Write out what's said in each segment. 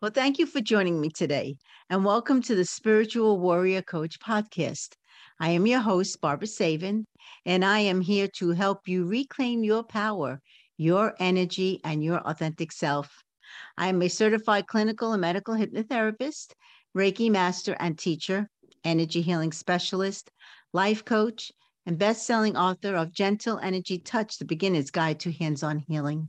Well, thank you for joining me today, and welcome to the Spiritual Warrior Coach podcast. I am your host, Barbara Savin, and I am here to help you reclaim your power, your energy, and your authentic self. I am a certified clinical and medical hypnotherapist, Reiki master and teacher, energy healing specialist, life coach, and best-selling author of Gentle Energy Touch: The Beginner's Guide to Hands-on Healing.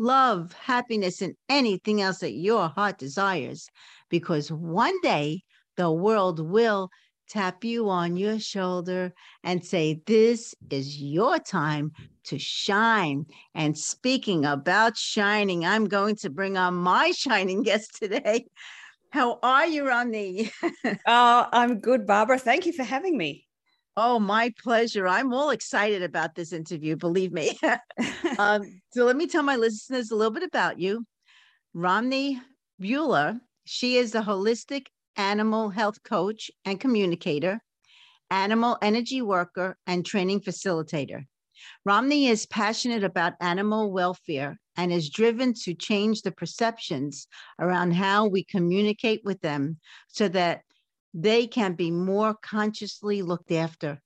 love, happiness, and anything else that your heart desires because one day the world will tap you on your shoulder and say, This is your time to shine. And speaking about shining, I'm going to bring on my shining guest today. How are you, Rommie? oh, uh, I'm good, Barbara. Thank you for having me. Oh, my pleasure. I'm all excited about this interview, believe me. um, so, let me tell my listeners a little bit about you. Rommie Buhler she is a holistic animal health coach and communicator, animal energy worker, and training facilitator. Rommie is passionate about animal welfare and is driven to change the perceptions around how we communicate with them so that they can be more consciously looked after.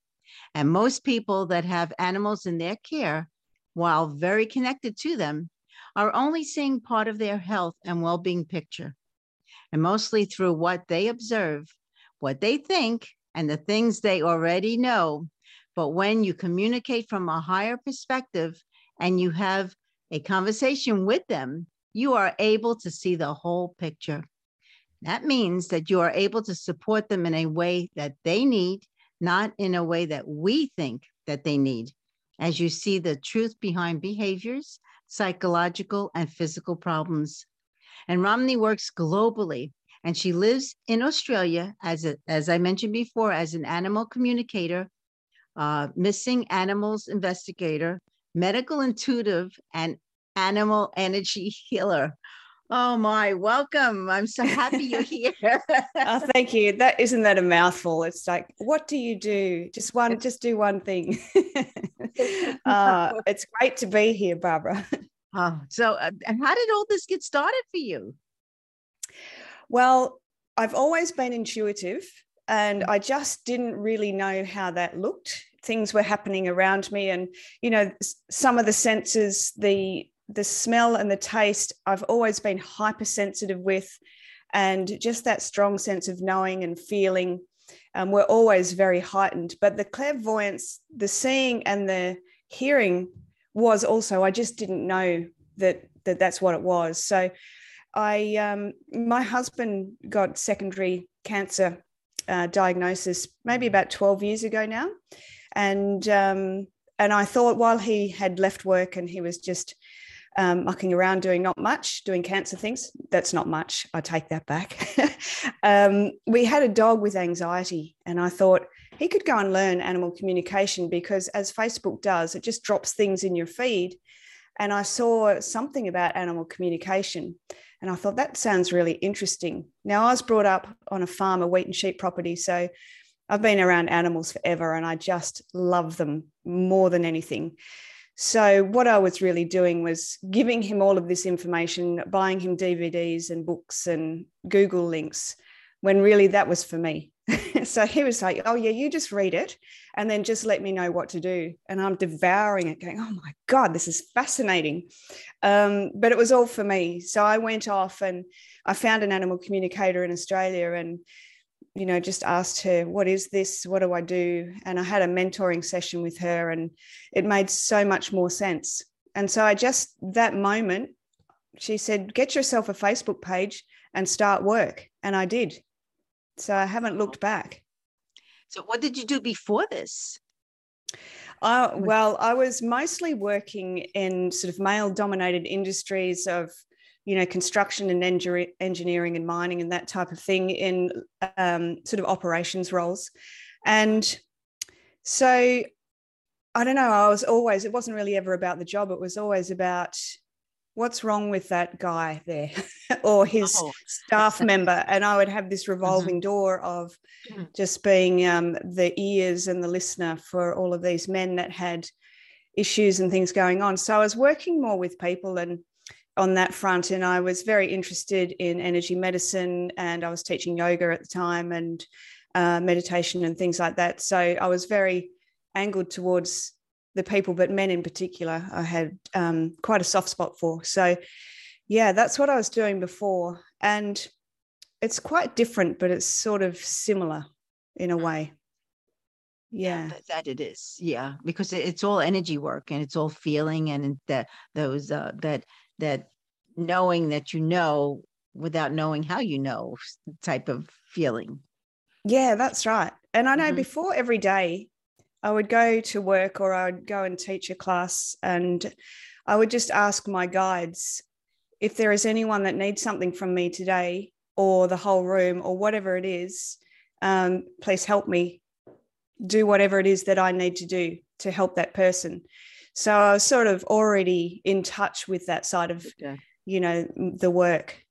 And most people that have animals in their care, while very connected to them, are only seeing part of their health and well being picture and mostly through what they observe, what they think, and the things they already know. But when you communicate from a higher perspective and you have a conversation with them, you are able to see the whole picture. That means that you are able to support them in a way that they need, not in a way that we think that they need, as you see the truth behind behaviors, psychological, and physical problems. And Rommie works globally, and she lives in Australia as a, as I mentioned before, as an animal communicator, uh, missing animals investigator, medical intuitive, and animal energy healer. Oh my, welcome. I'm so happy you're here. oh, thank you. That isn't that a mouthful. It's like, what do you do? Just one, just do one thing. uh, it's great to be here, Barbara. Oh, so uh, how did all this get started for you? Well, I've always been intuitive and I just didn't really know how that looked. Things were happening around me and you know some of the senses the the smell and the taste I've always been hypersensitive with and just that strong sense of knowing and feeling um, were always very heightened but the clairvoyance the seeing and the hearing was also I just didn't know that that that's what it was. So I um, my husband got secondary cancer uh, diagnosis maybe about 12 years ago now and um, and I thought while he had left work and he was just um, mucking around doing not much, doing cancer things. That's not much. I take that back. um, we had a dog with anxiety, and I thought he could go and learn animal communication because, as Facebook does, it just drops things in your feed. And I saw something about animal communication, and I thought that sounds really interesting. Now, I was brought up on a farm, a wheat and sheep property, so I've been around animals forever, and I just love them more than anything. So, what I was really doing was giving him all of this information, buying him DVDs and books and Google links, when really that was for me. so he was like, Oh, yeah, you just read it and then just let me know what to do. And I'm devouring it, going, Oh my God, this is fascinating. Um, but it was all for me. So I went off and I found an animal communicator in Australia and you know, just asked her, What is this? What do I do? And I had a mentoring session with her, and it made so much more sense. And so I just, that moment, she said, Get yourself a Facebook page and start work. And I did. So I haven't looked back. So, what did you do before this? Uh, well, I was mostly working in sort of male dominated industries of you know, construction and engineering and mining and that type of thing in um, sort of operations roles. And so I don't know, I was always, it wasn't really ever about the job. It was always about what's wrong with that guy there or his oh. staff member. And I would have this mm-hmm. revolving mm-hmm. door of mm-hmm. just being um, the ears and the listener for all of these men that had issues and things going on. So I was working more with people and on that front. And I was very interested in energy medicine and I was teaching yoga at the time and uh, meditation and things like that. So I was very angled towards the people, but men in particular, I had um, quite a soft spot for. So, yeah, that's what I was doing before. And it's quite different, but it's sort of similar in a way. Yeah, that, that it is. Yeah, because it's all energy work and it's all feeling and that those uh, that that knowing that you know without knowing how you know type of feeling. Yeah, that's right. And I know mm-hmm. before every day, I would go to work or I would go and teach a class, and I would just ask my guides if there is anyone that needs something from me today, or the whole room, or whatever it is. Um, please help me do whatever it is that I need to do to help that person. So I was sort of already in touch with that side of, okay. you know, the work.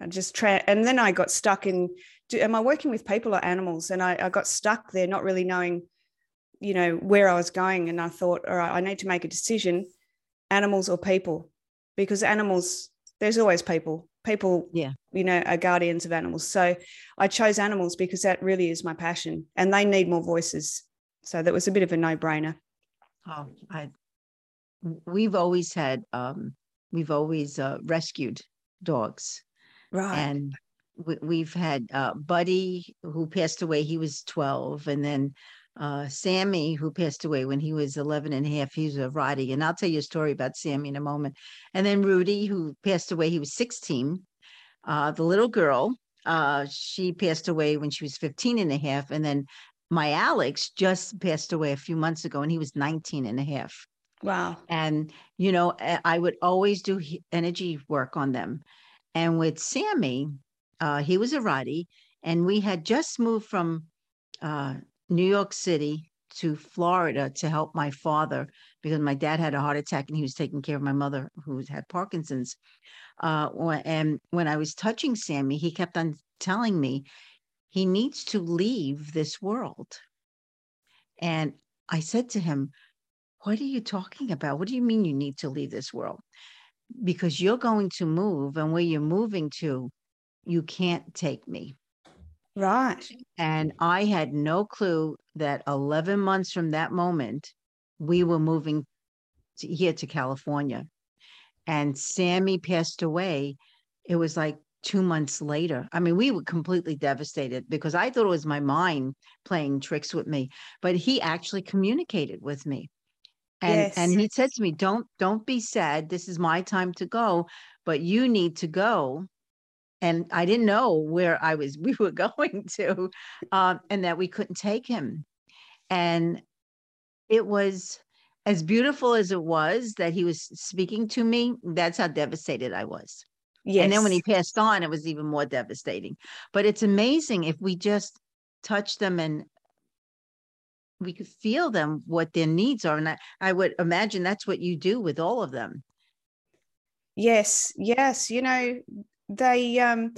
I just tra- and then I got stuck in. Do, am I working with people or animals? And I, I got stuck there, not really knowing, you know, where I was going. And I thought, all right, I need to make a decision: animals or people, because animals. There's always people. People, yeah, you know, are guardians of animals. So I chose animals because that really is my passion, and they need more voices. So that was a bit of a no-brainer. Oh, I we've always had um, we've always uh, rescued dogs. Right. And we, have had uh, buddy who passed away he was 12 and then uh, sammy who passed away when he was 11 and a half he was a roddy and i'll tell you a story about sammy in a moment. And then rudy who passed away he was 16 uh, the little girl uh, she passed away when she was 15 and a half and then my alex just passed away a few months ago and he was 19 and a half Wow. And, you know, I would always do energy work on them. And with Sammy, uh, he was a Roddy, and we had just moved from uh, New York City to Florida to help my father because my dad had a heart attack and he was taking care of my mother who had Parkinson's. Uh, and when I was touching Sammy, he kept on telling me he needs to leave this world. And I said to him, what are you talking about? What do you mean you need to leave this world? Because you're going to move, and where you're moving to, you can't take me. Right. And I had no clue that 11 months from that moment, we were moving to, here to California. And Sammy passed away. It was like two months later. I mean, we were completely devastated because I thought it was my mind playing tricks with me, but he actually communicated with me and yes. and he said to me don't don't be sad. This is my time to go but you need to go. And i didn't know where i was we were going to um, and that we couldn't take him. And it was as beautiful as it was that he was speaking to me that's how devastated i was. Yes. and then when he passed on it was even more devastating. But it's amazing if we just touch them and we could feel them what their needs are and I, I would imagine that's what you do with all of them yes yes you know they um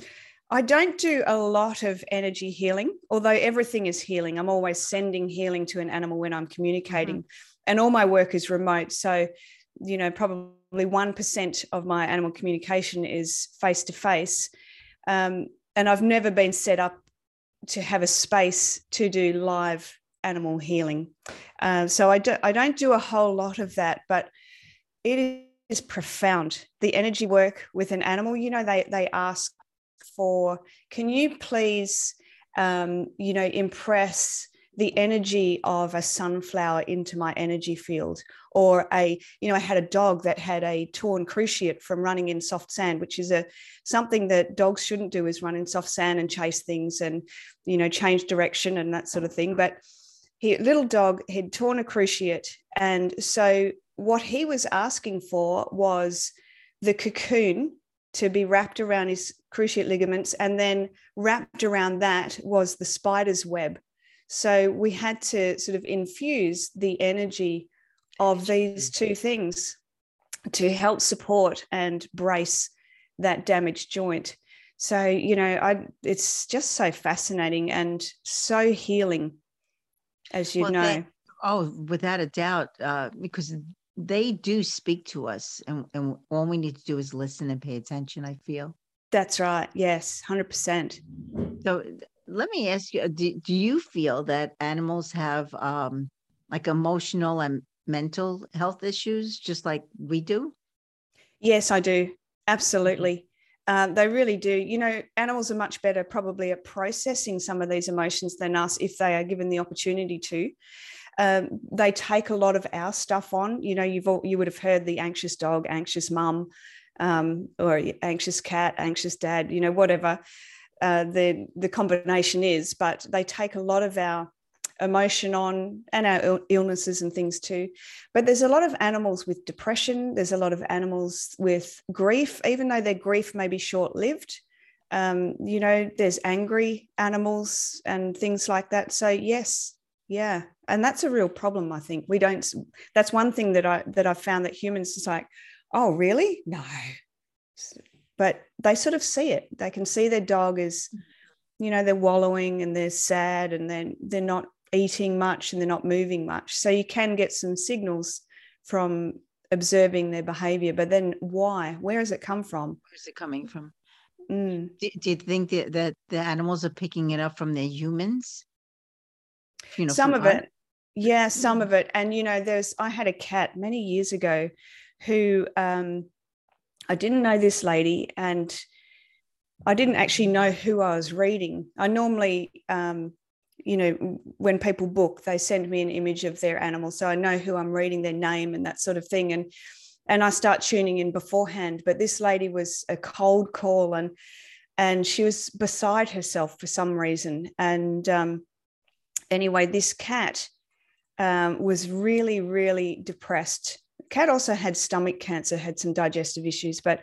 I don't do a lot of energy healing, although everything is healing. I'm always sending healing to an animal when I'm communicating, mm-hmm. and all my work is remote. So, you know, probably 1% of my animal communication is face to face. And I've never been set up to have a space to do live animal healing. Uh, so I, do, I don't do a whole lot of that, but it is profound. The energy work with an animal, you know, they, they ask for, can you please um, you know, impress the energy of a sunflower into my energy field or a you know i had a dog that had a torn cruciate from running in soft sand which is a something that dogs shouldn't do is run in soft sand and chase things and you know change direction and that sort of thing but he little dog had torn a cruciate. And so what he was asking for was the cocoon to be wrapped around his cruciate ligaments. And then wrapped around that was the spider's web. So we had to sort of infuse the energy of these two things to help support and brace that damaged joint. So you know i it's just so fascinating and so healing as you well, know. They, oh without a doubt uh, because they do speak to us and, and all we need to do is listen and pay attention i feel. That's right yes 100% so let me ask you do, do you feel that animals have um, like emotional and mental health issues just like we do? Yes i do. Absolutely uh, they really do. You know, animals are much better probably at processing some of these emotions than us if they are given the opportunity to. Um, they take a lot of our stuff on. You know, you've all, you would have heard the anxious dog, anxious mum, um, or anxious cat, anxious dad. You know, whatever uh, the the combination is, but they take a lot of our emotion on and our illnesses and things too. But there's a lot of animals with depression. There's a lot of animals with grief, even though their grief may be short lived. Um, you know, there's angry animals and things like that. So yes, yeah and that's a real problem i think we don't that's one thing that i that i've found that humans is like oh really no but they sort of see it they can see their dog is you know they're wallowing and they're sad and then they're, they're not eating much and they're not moving much. So you can get some signals from observing their behavior but then why? Where does it come from? Where's it coming from? Mm. do, do, you think that, that the animals are picking it up from their humans? You know some of it. yeah some of it. And you know there's i had a cat many years ago who um i didn't know this lady and i didn't actually know who i was reading. I normally um you know when people book they send me an image of their animal so i know who i'm reading their name and that sort of thing and and i start tuning in beforehand but this lady was a cold call and and she was beside herself for some reason and um anyway, this cat um, was really, really depressed. Cat also had stomach cancer, had some digestive issues, but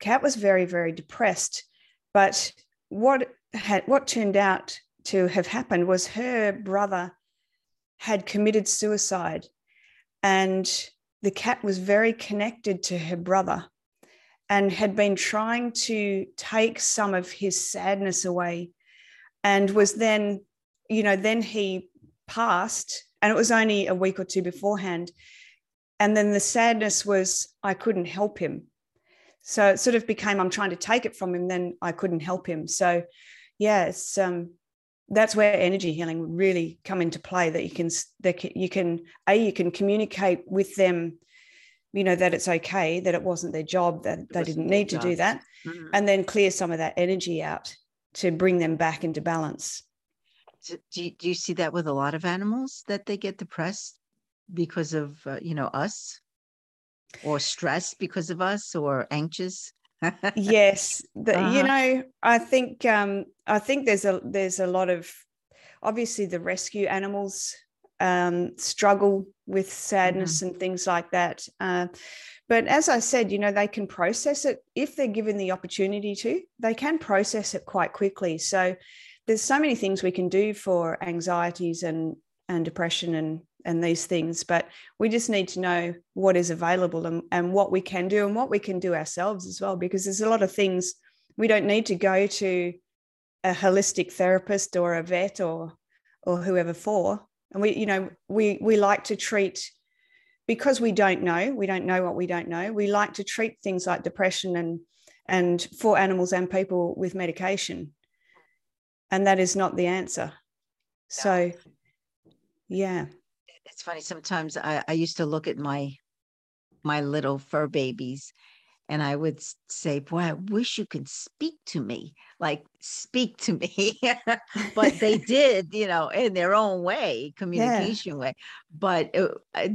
cat was very, very depressed. But what had what turned out to have happened was her brother had committed suicide, and the cat was very connected to her brother and had been trying to take some of his sadness away and was then you know, then he passed, and it was only a week or two beforehand. And then the sadness was I couldn't help him. So it sort of became I'm trying to take it from him, then I couldn't help him. So yeah, it's um that's where energy healing would really come into play that you can that you can a you can communicate with them you know that it's okay that it wasn't their job that they didn't need to do that. Mm-hmm. and then clear some of that energy out to bring them back into balance. Do you, do you see that with a lot of animals that they get depressed because of uh, you know us? Or stressed because of us or anxious yes the, uh-huh. you know i think um i think there's a there's a lot of obviously the rescue animals um struggle with sadness mm-hmm. and things like that uh, but as i said you know they can process it if they're given the opportunity to they can process it quite quickly so there's so many things we can do for anxieties and and depression and and these things but we just need to know what is available and, and what we can do and what we can do ourselves as well because there's a lot of things we don't need to go to a holistic therapist or a vet or or whoever for. And we you know we we like to treat because we don't know we don't know what we don't know we like to treat things like depression and and for animals and people with medication. And that is not the answer. So yeah it's funny sometimes I, I used to look at my my little fur babies and I would say, Boy, I wish you could speak to me, like speak to me. but they did, you know, in their own way, communication yeah. way. But, it,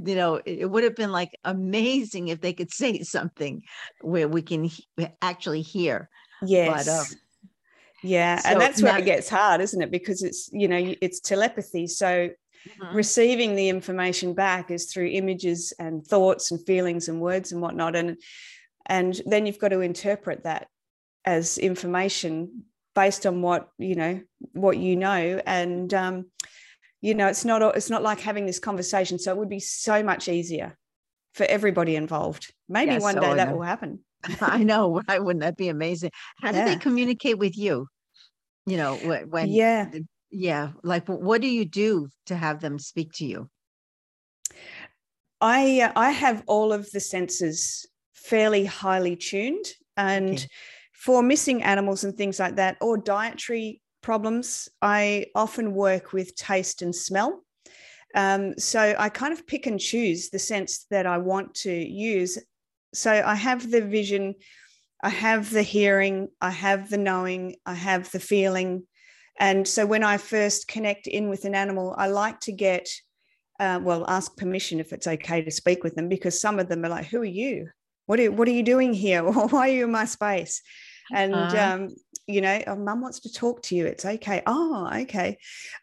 you know, it would have been like amazing if they could say something where we can he- actually hear. Yes. But, um, yeah. So and that's where it gets hard, isn't it? Because it's, you know, it's telepathy. So Mm-hmm. Receiving the information back is through images and thoughts and feelings and words and whatnot. And and then you've got to interpret that as information based on what you know what you know and um, you know it's not it's not like having this conversation so it would be so much easier for everybody involved maybe yeah, one so day that will happen i know why wouldn't that be amazing how yeah. do they communicate with you you know when yeah yeah like what do you do to have them speak to you? I uh, i have all of the senses fairly highly tuned and okay. for missing animals and things like that or dietary problems i often work with taste and smell. Um, so i kind of pick and choose the sense that i want to use. So i have the vision i have the hearing i have the knowing i have the feeling and so when I first connect in with an animal, I like to get, uh, well, ask permission if it's okay to speak with them because some of them are like, who are you? What are, what are you doing here? Why are you in my space? And, uh-huh. um, you know, oh, mum wants to talk to you. It's okay. Oh, okay.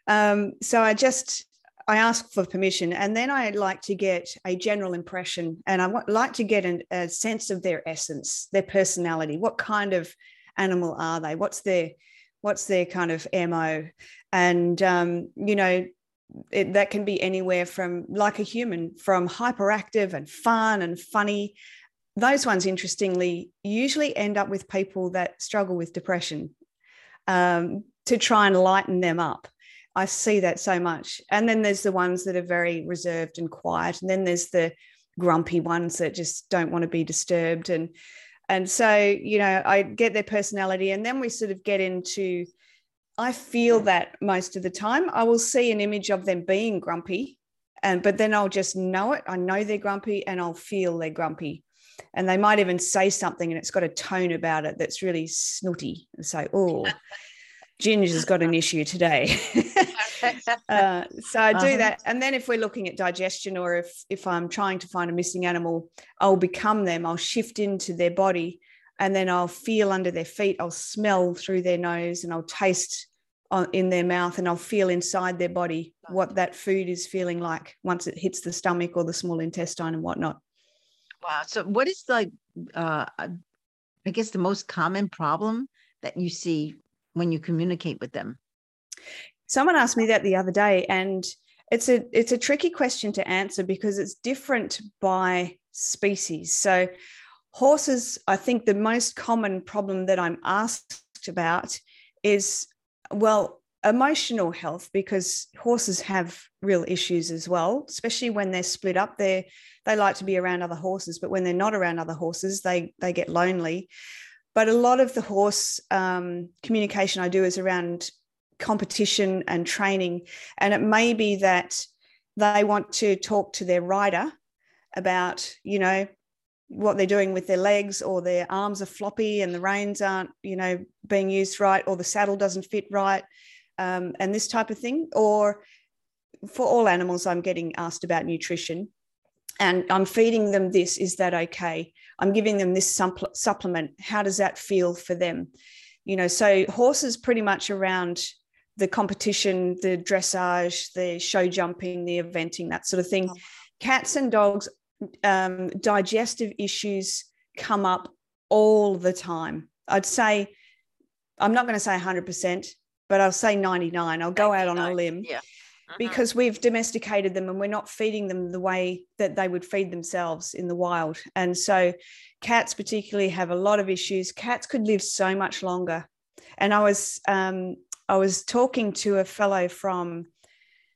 Um, so I just, I ask for permission and then I like to get a general impression and I want, like to get an, a sense of their essence, their personality. What kind of animal are they? What's their, what's their kind of mo and um, you know it, that can be anywhere from like a human from hyperactive and fun and funny. Those ones interestingly usually end up with people that struggle with depression um, to try and lighten them up. I see that so much. And then there's the ones that are very reserved and quiet. And then there's the grumpy ones that just don't want to be disturbed. And and so you know i get their personality and then we sort of get into i feel that most of the time. I will see an image of them being grumpy and but then i'll just know it. I know they're grumpy and i'll feel they're grumpy. And they might even say something and it's got a tone about it that's really snooty. And say oh ginger's got an issue today uh, so I do uh-huh. that, and then if we're looking at digestion, or if if I'm trying to find a missing animal, I'll become them. I'll shift into their body, and then I'll feel under their feet. I'll smell through their nose, and I'll taste on, in their mouth, and I'll feel inside their body what that food is feeling like once it hits the stomach or the small intestine and whatnot. Wow. So, what is like, uh, I guess, the most common problem that you see when you communicate with them? Someone asked me that the other day, and it's a it's a tricky question to answer because it's different by species. So horses, I think the most common problem that I'm asked about is well emotional health because horses have real issues as well especially when they're split up they they like to be around other horses but when they're not around other horses they they get lonely but a lot of the horse um, communication i do is around competition and training. And it may be that they want to talk to their rider about, you know, what they're doing with their legs or their arms are floppy and the reins aren't, you know, being used right or the saddle doesn't fit right um, and this type of thing. Or for all animals, I'm getting asked about nutrition and I'm feeding them this. Is that okay? I'm giving them this supplement. How does that feel for them? You know, so horses pretty much around the competition, the dressage, the show jumping, the eventing, that sort of thing. Oh. Cats and dogs, um, digestive issues come up all the time. I'd say, I'm not going to say 100%, but I'll say 99. I'll go out on a limb. Yeah. Uh-huh. Because we've domesticated them and we're not feeding them the way that they would feed themselves in the wild. And so, cats, particularly, have a lot of issues. Cats could live so much longer. And I was um, I was talking to a fellow from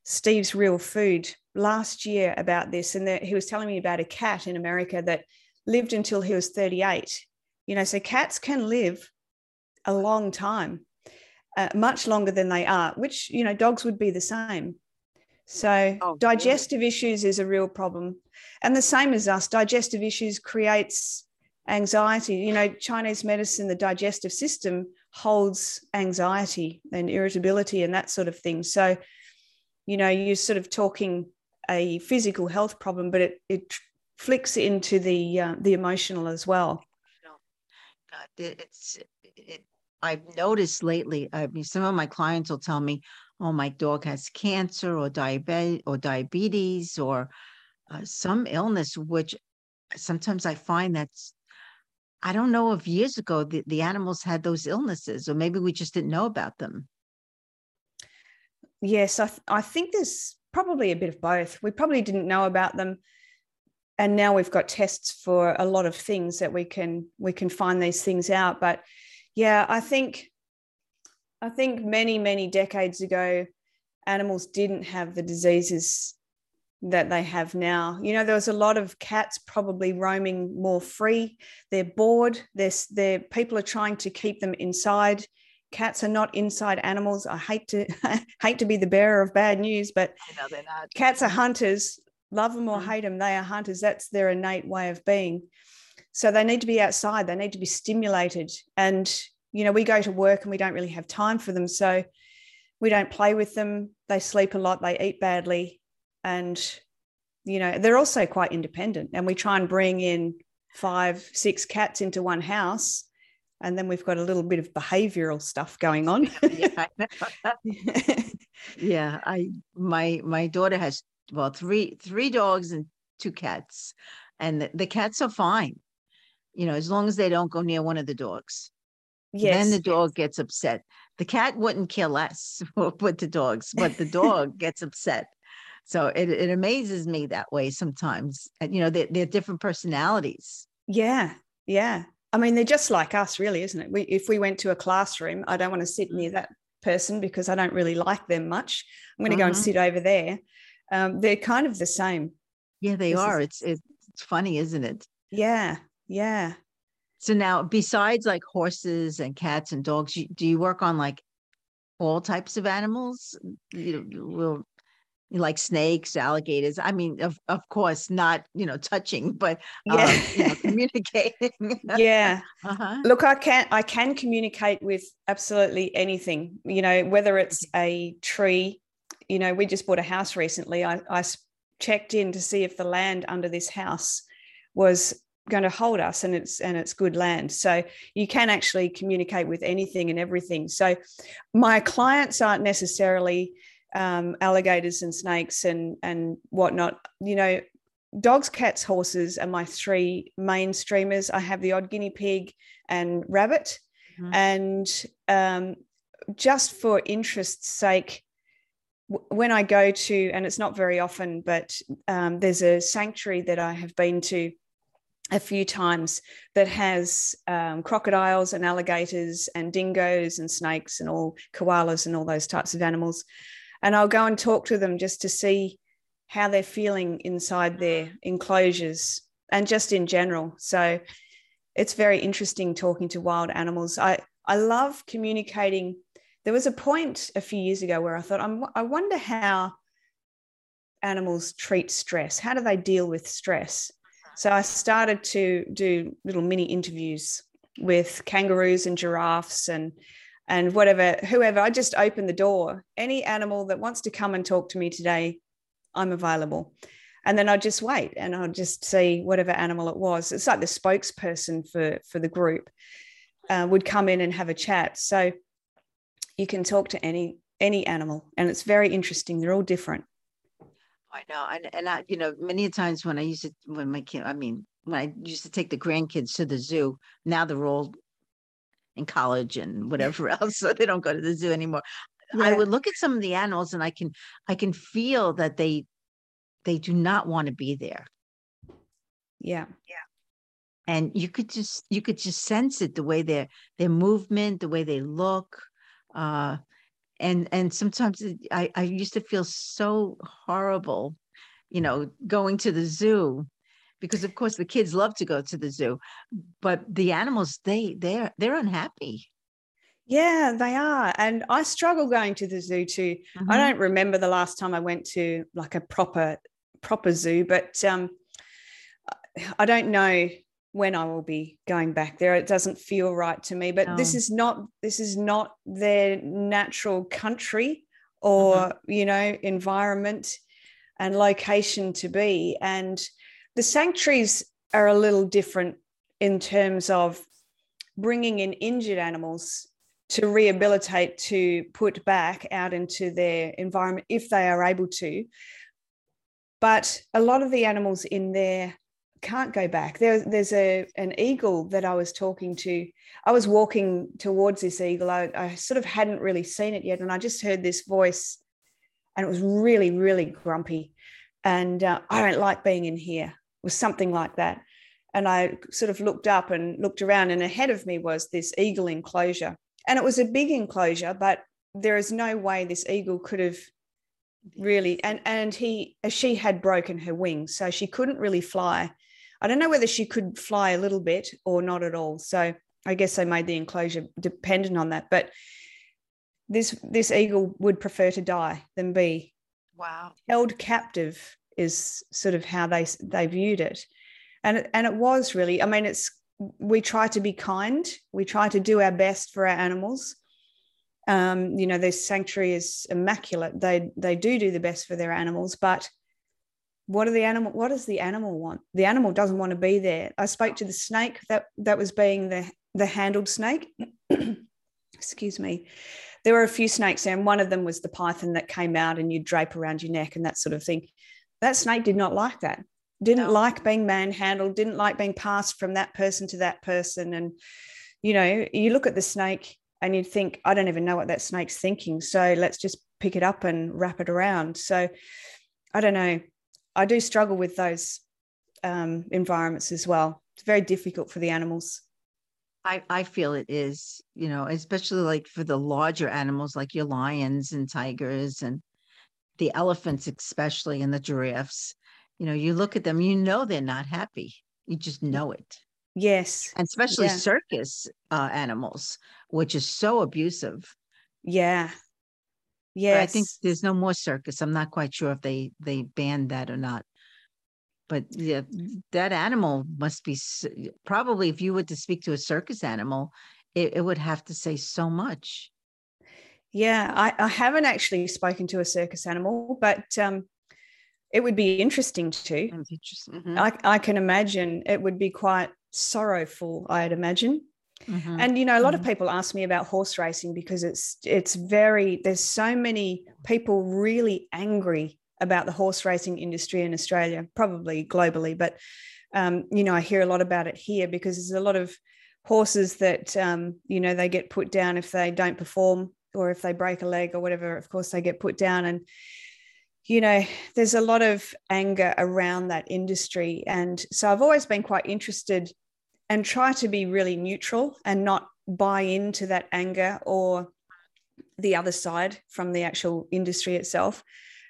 Steve's Real Food last year about this, and that he was telling me about a cat in America that lived until he was 38. You know, so cats can live a long time, uh, much longer than they are, which, you know, dogs would be the same. So oh, digestive issues is a real problem. And the same as us, digestive issues creates anxiety. You know, Chinese medicine, the digestive system holds anxiety and irritability and that sort of thing. So, you know, you're sort of talking a physical health problem, but it, it flicks into the uh, the emotional as well. It's it, I've noticed lately. I mean, some of my clients will tell me, "Oh, my dog has cancer or diabetes or diabetes or uh, some illness," which sometimes I find that's I don't know if years ago the, the animals had those illnesses, or maybe we just didn't know about them. Yes, I, th- I think there's probably a bit of both. We probably didn't know about them and now we've got tests for a lot of things that we can we can find these things out but yeah i think i think many many decades ago animals didn't have the diseases that they have now you know there was a lot of cats probably roaming more free they're bored there's they're people are trying to keep them inside cats are not inside animals i hate to hate to be the bearer of bad news but cats are hunters love them or mm. hate them, they are hunters. That's their innate way of being. So they need to be outside, they need to be stimulated. And, you know, we go to work and we don't really have time for them. So we don't play with them. They sleep a lot, they eat badly. And, you know, they're also quite independent. And we try and bring in five, six cats into one house. And then we've got a little bit of behavioral stuff going on. yeah, yeah, I my my daughter has well three three dogs and two cats and the, the, cats are fine you know as long as they don't go near one of the dogs yes then the dog yes. gets upset the cat wouldn't kill less with the dogs but the dog gets upset so it, it amazes me that way sometimes and you know they're, they're different personalities yeah yeah i mean they're just like us really isn't it we, if we went to a classroom i don't want to sit near that person because i don't really like them much i'm going to go and mm-hmm. sit over there um, they're kind of the same. Yeah, they this are. Is, it's it's funny, isn't it? Yeah, yeah. So now, besides like horses and cats and dogs, you, do you work on like all types of animals? You will like snakes, alligators. I mean, of of course, not you know touching, but um, yeah, you know, communicating. yeah. Uh-huh. Look, I can I can communicate with absolutely anything. You know, whether it's a tree you know, we just bought a house recently. I, I checked in to see if the land under this house was going to hold us and it's and it's good land so you can actually communicate with anything and everything so my clients aren't necessarily um, alligators and snakes and and whatnot you know dogs cats horses are my three main streamers i have the odd guinea pig and rabbit mm-hmm. and um, just for interest's sake when I go to, and it's not very often, but um, there's a sanctuary that I have been to a few times that has um, crocodiles and alligators and dingoes and snakes and all koalas and all those types of animals. And I'll go and talk to them just to see how they're feeling inside their mm-hmm. enclosures and just in general. So it's very interesting talking to wild animals. I, I love communicating there was a point a few years ago where I thought, I'm, I wonder how animals treat stress. How do they deal with stress? Mm-hmm. So I started to do little mini interviews with kangaroos and giraffes and and whatever whoever i just open the door. Any animal that wants to come and talk to me today i'm available. And then i'd just wait and i'd just see whatever animal it was. It's like the spokesperson for for the group uh, would come in and have a chat. So you can talk to any any animal and it's very interesting. They're all different. I know. And, and i you know many times when i used to when my kid i mean when i used to take the grandkids to the zoo now they're all in college and whatever else so they don't go to the zoo anymore. Yeah. i would look at some of the animals and i can i can feel that they they do not want to be there. Yeah. Yeah and you could just you could just sense it the way their their movement the way they look uh, and and sometimes I, I used to feel so horrible you know going to the zoo because of course the kids love to go to the zoo but the animals they they're they're unhappy yeah they are and i struggle going to the zoo too mm-hmm. i don't remember the last time i went to like a proper proper zoo but um i don't know when I will be going back there. It doesn't feel right to me. But No. this is not this is not their natural country or Mm-hmm. you know environment and location to be. And the sanctuaries are a little different in terms of bringing in injured animals to rehabilitate to put back out into their environment if they are able to. But a lot of the animals in there can't go back. There, there's a an eagle that i was talking to. I was walking towards this eagle. I, I sort of hadn't really seen it yet and i just heard this voice and it was really really grumpy. And uh, i don't like being in here was something like that. And i sort of looked up and looked around and ahead of me was this eagle enclosure. And it was a big enclosure but there is no way this eagle could have really and and he uh, she had broken her wings so she couldn't really fly. I don't know whether she could fly a little bit or not at all so i guess they made the enclosure dependent on that. But this this eagle would prefer to die than be Wow. held captive is sort of how they they viewed it. And and it was really i mean it's we try to be kind. We try to do our best for our animals. Um, you know this sanctuary is immaculate. They they do do the best for their animals but what are the animal what does the animal want? The animal doesn't want to be there. I spoke to the snake that that was being the the handled snake. Excuse me. There were a few snakes there and one of them was the python that came out and you drape around your neck and that sort of thing that snake did not like that. Didn't No. like being manhandled didn't like being passed from that person to that person. And you know you look at the snake and you'd think i don't even know what that snake's thinking so let's just pick it up and wrap it around. So i don't know. I do struggle with those um, environments as well. It's very difficult for the animals. I, I feel it is, you know, especially like for the larger animals like your lions and tigers and the elephants, especially and the giraffes. You know, you look at them, you know they're not happy. You just know it. yes And especially Yeah. circus uh, animals, which is so abusive. yeah yes I think there's no more circus. I'm not quite sure if they they banned that or not. But yeah, that animal must be probably if you were to speak to a circus animal, it, it would have to say so much. Yeah, I, I haven't actually spoken to a circus animal, but um, it would be interesting to. Interesting. Mhm, I, I can imagine it would be quite sorrowful, I'd imagine. mhm. And you know, a lot of people ask me about horse racing because it's it's very there's so many people really angry about the horse racing industry in Australia, probably globally, but um, you know, I hear a lot about it here because there's a lot of horses that um, you know they get put down if they don't perform or if they break a leg or whatever. Of course, they get put down. And you know there's a lot of anger around that industry. And so i've always been quite interested and try to be really neutral and not buy into that anger or the other side from the actual industry itself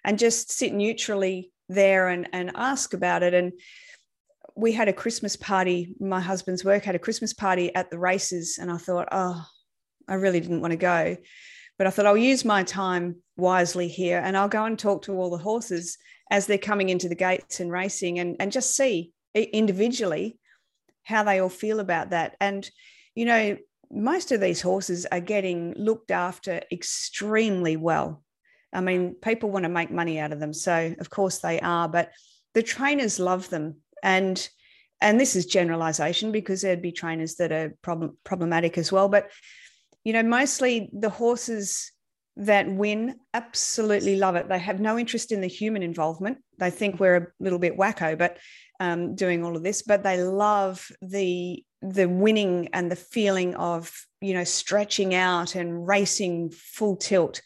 and just sit neutrally there and, and ask about it. And we had a christmas party my husband's work had a christmas party at the races. And i thought oh i really didn't want to go but i thought i'll use my time wisely here and i'll go and talk to all the horses as they're coming into the gates and racing and, and just see individually how they all feel about that. And, you know, most of these horses are getting looked after extremely well. I mean, people want to make money out of them. So, of course, they are, but the trainers love them. And and this is generalization because there'd be trainers that are problem, problematic as well. But, you know, mostly the horses that win absolutely love it. They have no interest in the human involvement. They think we're a little bit wacko, but um, doing all of this, but they love the the winning and the feeling of you know stretching out and racing full tilt.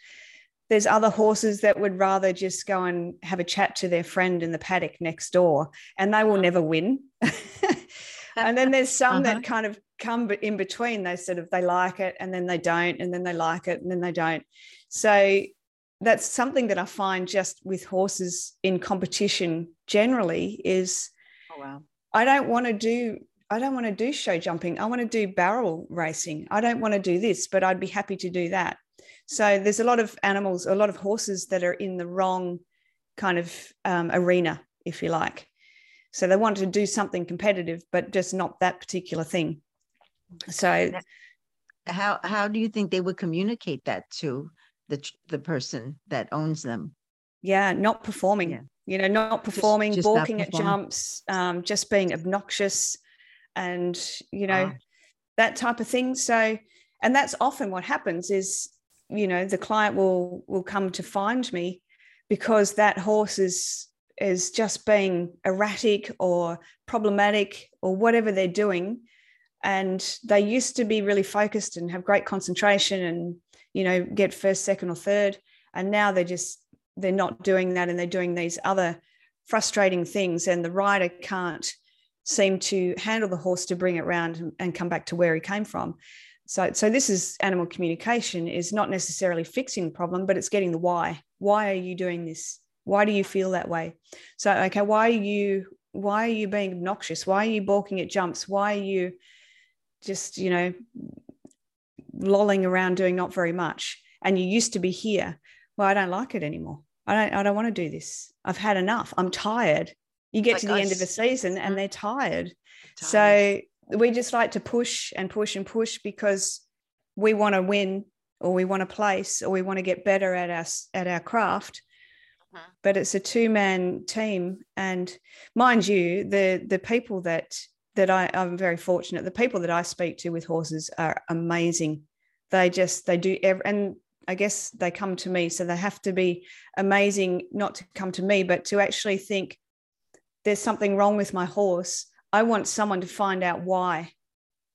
There's other horses that would rather just go and have a chat to their friend in the paddock next door, and they will never win. and then there's some Uh-huh. that kind of come be- in between. They sort of they like it, and then they don't, and then they like it, and then they don't. So that's something that I find just with horses in competition generally is Oh, wow. I don't want to do I don't want to do show jumping. I want to do barrel racing. I don't want to do this, but I'd be happy to do that. So there's a lot of animals, a lot of horses that are in the wrong kind of um, arena, if you like. So they want to do something competitive, but just not that particular thing. So how how do you think they would communicate that to the the person that owns them? Yeah, not performing. Yeah. You know, not performing, just, just balking at jumps, um, just being obnoxious, and you know, ah. that type of thing. So, and that's often what happens is, you know, the client will will come to find me because that horse is is just being erratic or problematic or whatever they're doing and they used to be really focused and have great concentration and you know get first second or third. And now they're just they're not doing that and they're doing these other frustrating things. And the rider can't seem to handle the horse to bring it around and come back to where he came from. So so this is animal communication is not necessarily fixing the problem but it's getting the why. Why are you doing this? Why do you feel that way? So okay why are you why are you being obnoxious? Why are you balking at jumps? Why are you just you know lolling around doing not very much. And you used to be here. Well i don't like it anymore. I don't i don't want to do this. I've had enough. I'm tired. You get like to the us. end of a season and mm-hmm. they're tired. tired so we just like to push and push and push because we want to win or we want to place or we want to get better at our at our craft. Uh-huh. but it's a two man team. And mind you the the people that that I, I'm very fortunate. The people that I speak to with horses are amazing. They just they do every, and I guess they come to me, so they have to be amazing not to come to me, but to actually think there's something wrong with my horse. I want someone to find out why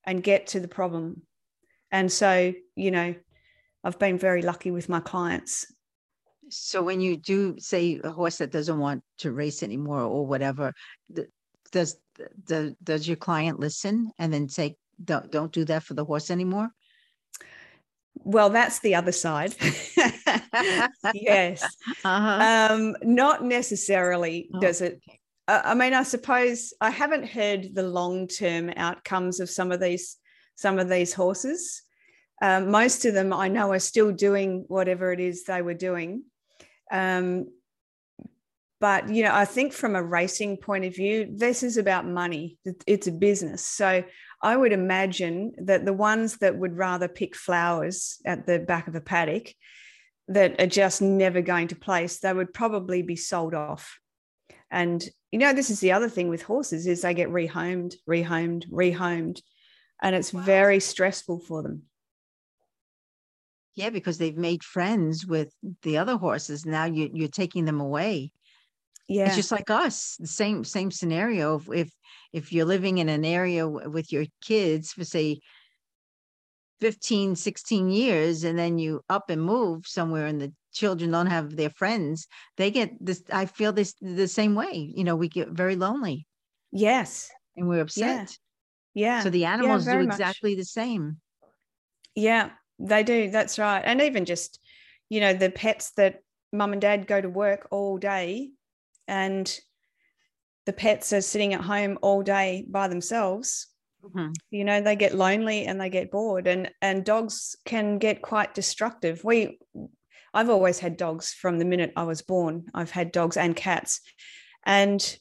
and get to the problem. And so, you know, I've been very lucky with my clients. So when you do say a horse that doesn't want to race anymore or whatever, does the, does your client listen and then say don't don't do that for the horse anymore well that's the other side. Yes. Uh-huh. um, not necessarily oh, does it okay. i mean i suppose i haven't heard the long term outcomes of some of these some of these horses. Um, most of them i know are still doing whatever it is they were doing. Um, but you know i think from a racing point of view this is about money. It's a business. So i would imagine that the ones that would rather pick flowers at the back of a paddock that are just never going to place they would probably be sold off. And you know this is the other thing with horses is they get rehomed rehomed rehomed and it's wow. very stressful for them. Yeah because they've made friends with the other horses. Now you, you're taking them away yeah. it's just like us the same same scenario if if, if you're living in an area with your kids for say 15 16 years and then you up and move somewhere and the children don't have their friends they get this i feel this the same way you know we get very lonely. Yes. And we're upset. Yeah, yeah. so the animals yeah, do exactly much. the same. Yeah they do that's right. And even just you know the pets that mum and dad go to work all day and the pets are sitting at home all day by themselves mm-hmm. you know they get lonely and they get bored and and dogs can get quite destructive. We i've always had dogs from the minute i was born. I've had dogs and cats. And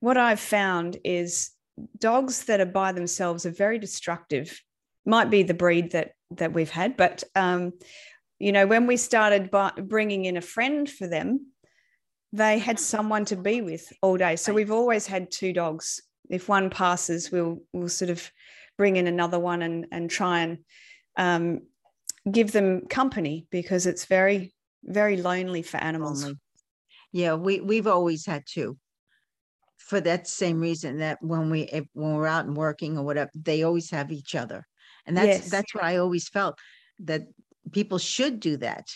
what i've found is dogs that are by themselves are very destructive. Might be the breed that that we've had but um you know when we started by bringing in a friend for them they had someone to be with all day. So we've always had two dogs. If one passes, we'll we'll sort of bring in another one and and try and um, give them company because it's very very lonely for animals. Yeah, we we've always had two. For that same reason that when we if, when we're out and working or whatever, they always have each other, and that's yes. that's what I always felt that people should do that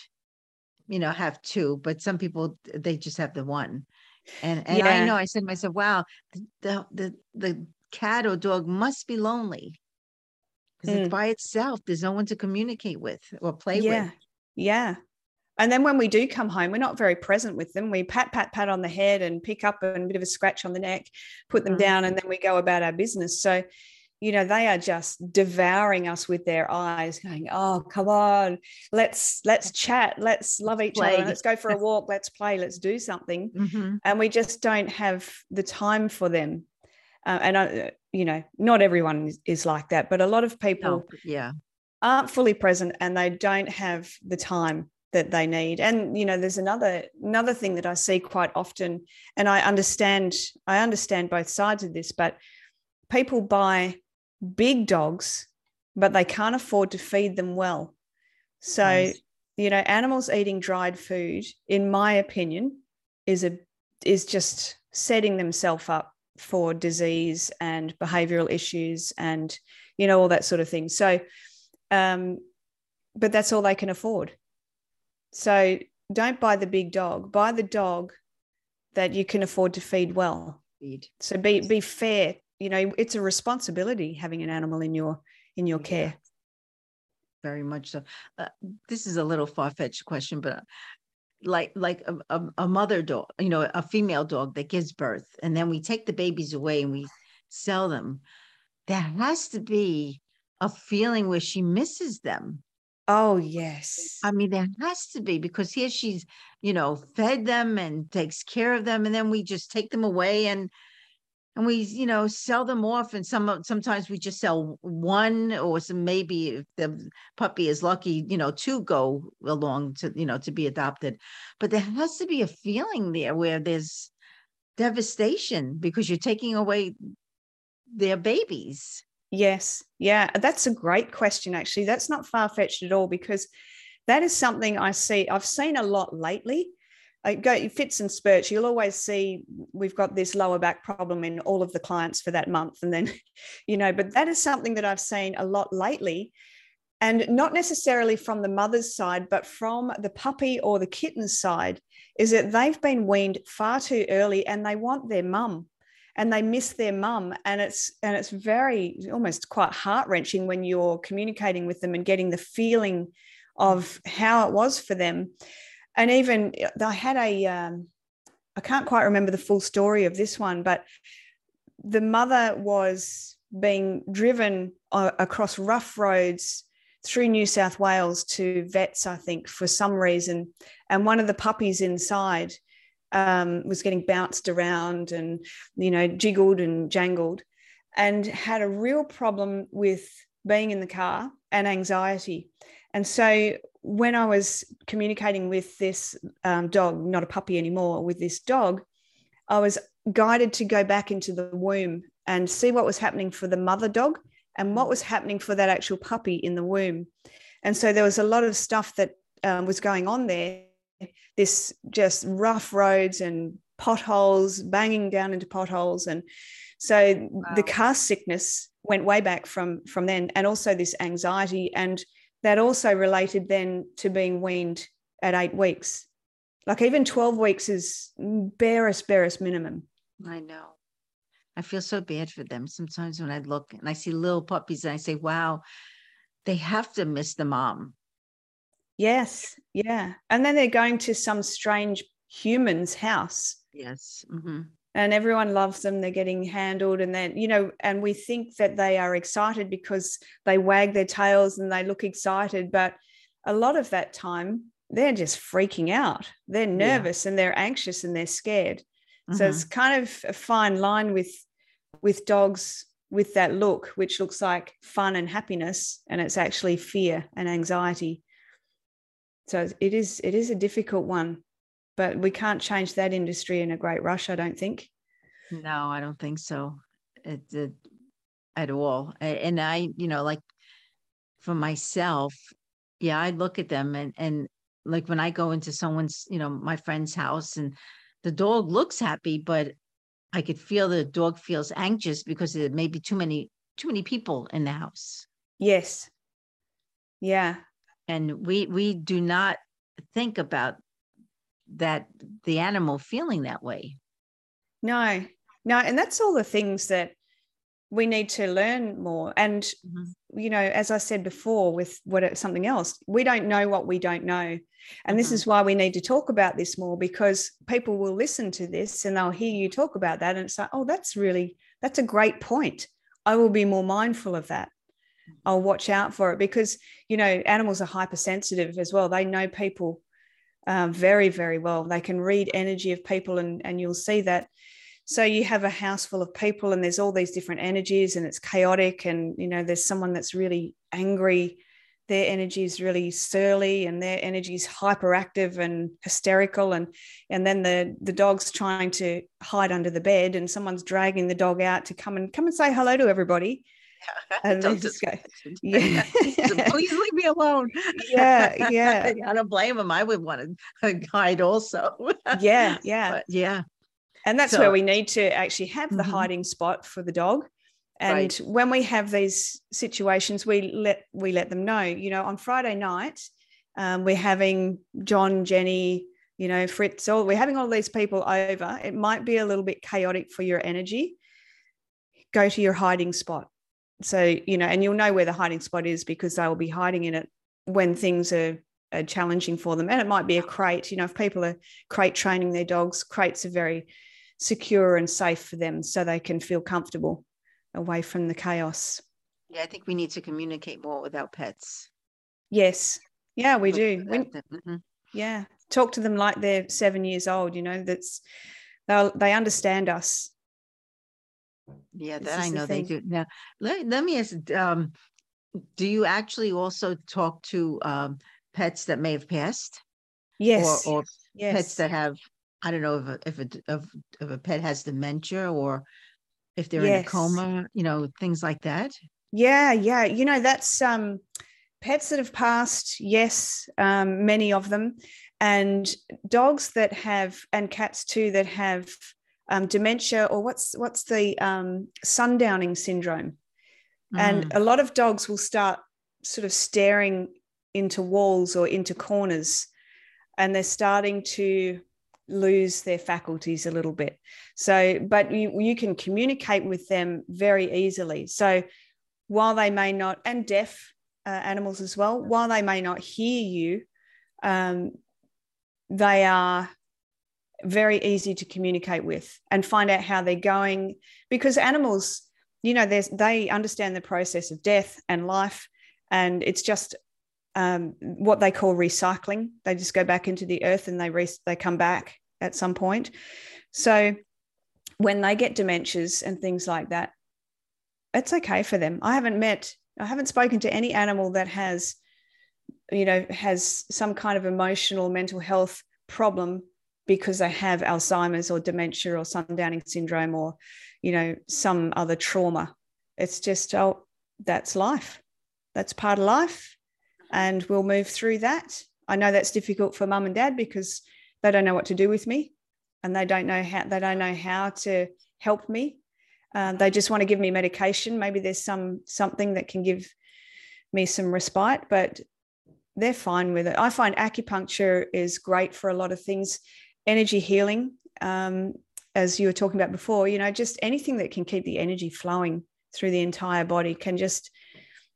you know have two but some people they just have the one and and yeah. i know i said to myself wow the the the cat or dog must be lonely because mm. it's by itself there's no one to communicate with or play yeah. with yeah and then when we do come home we're not very present with them we pat pat pat on the head and pick up a bit of a scratch on the neck put them mm. down and then we go about our business so you know they are just devouring us with their eyes going oh come on let's let's chat let's love each play. other let's go for a walk let's play let's do something mm-hmm. and we just don't have the time for them uh, and I, you know not everyone is, like that but a lot of people no, yeah aren't fully present and they don't have the time that they need and you know there's another another thing that i see quite often and i understand i understand both sides of this but people buy big dogs, but they can't afford to feed them well. So, nice. you know, animals eating dried food, in my opinion, is a is just setting themselves up for disease and behavioral issues and you know all that sort of thing. So, um, but that's all they can afford. So don't buy the big dog. Buy the dog that you can afford to feed well. Feed. So be be fair you know it's a responsibility having an animal in your in your care. Very much so. Uh, this is a little far-fetched question but like like a, a, a, mother dog you know a female dog that gives birth and then we take the babies away and we sell them. There has to be a feeling where she misses them. Oh yes. I mean there has to be because here she's you know fed them and takes care of them and then we just take them away and and we you know sell them off and some sometimes we just sell one or some maybe if the puppy is lucky you know two go along to you know to be adopted. But there has to be a feeling there where there's devastation because you're taking away their babies. Yes. Yeah that's a great question actually. That's not far-fetched at all because that is something i see i've seen a lot lately go fits and spurts. You'll always see we've got this lower back problem in all of the clients for that month and then you know but that is something that i've seen a lot lately and not necessarily from the mother's side but from the puppy or the kitten's side is that they've been weaned far too early and they want their mum and they miss their mum and it's and it's very almost quite heart-wrenching when you're communicating with them and getting the feeling of how it was for them and even I had a um, I can't quite remember the full story of this one, but the mother was being driven uh, across rough roads through New South Wales to vets, I think, for some reason. And one of the puppies inside um, was getting bounced around and, you know, jiggled and jangled and had a real problem with being in the car and anxiety. And so when I was communicating with this um, dog, not a puppy anymore, with this dog, I was guided to go back into the womb and see what was happening for the mother dog and what was happening for that actual puppy in the womb. And so there was a lot of stuff that um, was going on there. This just rough roads and potholes, banging down into potholes, and so wow. the car sickness went way back from from then, and also this anxiety and that also related then to being weaned at eight weeks. Like even 12 weeks is barest, barest minimum. I know. I feel so bad for them sometimes when I look and I see little puppies and I say, wow, they have to miss the mom. Yes. Yeah. And then they're going to some strange human's house. Yes. Mm-hmm and everyone loves them they're getting handled and then you know and we think that they are excited because they wag their tails and they look excited but a lot of that time they're just freaking out they're nervous yeah. and they're anxious and they're scared mm-hmm. so it's kind of a fine line with with dogs with that look which looks like fun and happiness and it's actually fear and anxiety so it is it is a difficult one but we can't change that industry in a great rush, I don't think. No, I don't think so. It, it, at all. And I, you know, like for myself, yeah, I look at them and and like when I go into someone's, you know, my friend's house and the dog looks happy, but I could feel the dog feels anxious because there may be too many too many people in the house. Yes. Yeah. And we we do not think about that the animal feeling that way. No, no. And that's all the things that we need to learn more. And, mm-hmm. you know, as I said before, with what something else, we don't know what we don't know. And mm-hmm. this is why we need to talk about this more because people will listen to this and they'll hear you talk about that. And it's like, oh, that's really, that's a great point. I will be more mindful of that. I'll watch out for it because, you know, animals are hypersensitive as well. They know people uh, very, very well. They can read energy of people, and, and you'll see that. So you have a house full of people, and there's all these different energies, and it's chaotic. And, you know, there's someone that's really angry their energy is really surly and their energy is hyperactive and hysterical and and then the the dog's trying to hide under the bed and someone's dragging the dog out to come and come and say hello to everybody and just go, yeah. please leave me alone. Yeah, yeah. I don't blame them. I would want a guide also. yeah, yeah, but yeah. And that's so, where we need to actually have the mm-hmm. hiding spot for the dog and right. when we have these situations we let we let them know you know on friday night um, we're having john jenny you know fritz all we're having all these people over it might be a little bit chaotic for your energy go to your hiding spot so you know and you'll know where the hiding spot is because they will be hiding in it when things are, are challenging for them and it might be a crate you know if people are crate training their dogs crates are very secure and safe for them so they can feel comfortable away from the chaos. Yeah, I think we need to communicate more with our pets. Yes. Yeah, we do. We, mm-hmm. Yeah. Talk to them like they're seven years old, you know, that's they they understand us. Yeah, that I know the they do. Now, let, let me ask um, do you actually also talk to um, pets that may have passed? Yes. Or, or yes. pets that have, I don't know if a, if a, if, if a pet has dementia or if they're yes. in a coma, you know, things like that? Yeah, yeah. You know, that's um pets that have passed, yes, um, many of them. And dogs that have and cats too that have um, dementia or what's what's the um, sundowning syndrome. Mm. And a lot of dogs will start sort of staring into walls or into corners and they're starting to lose their faculties a little bit. So, but you, you can communicate with them very easily. So, while they may not, and deaf uh, animals as well, while they may not hear you, um, they are very easy to communicate with and find out how they're going because animals you know they understand the process of death and life and it's just um, what they call recycling. They just go back into the earth and they re- they come back at some point. So when they get dementias and things like that, it's okay for them. I haven't met, I haven't spoken to any animal that has, you know, has some kind of emotional mental health problem because they have Alzheimer's or dementia or sundowning syndrome or, you know, some other trauma. It's just, oh, that's life. That's part of life. And we'll move through that. I know that's difficult for mum and dad because they don't know what to do with me and they don't know how they don't know how to help me um, they just want to give me medication maybe there's some something that can give me some respite but they're fine with it i find acupuncture is great for a lot of things energy healing um, as you were talking about before you know just anything that can keep the energy flowing through the entire body can just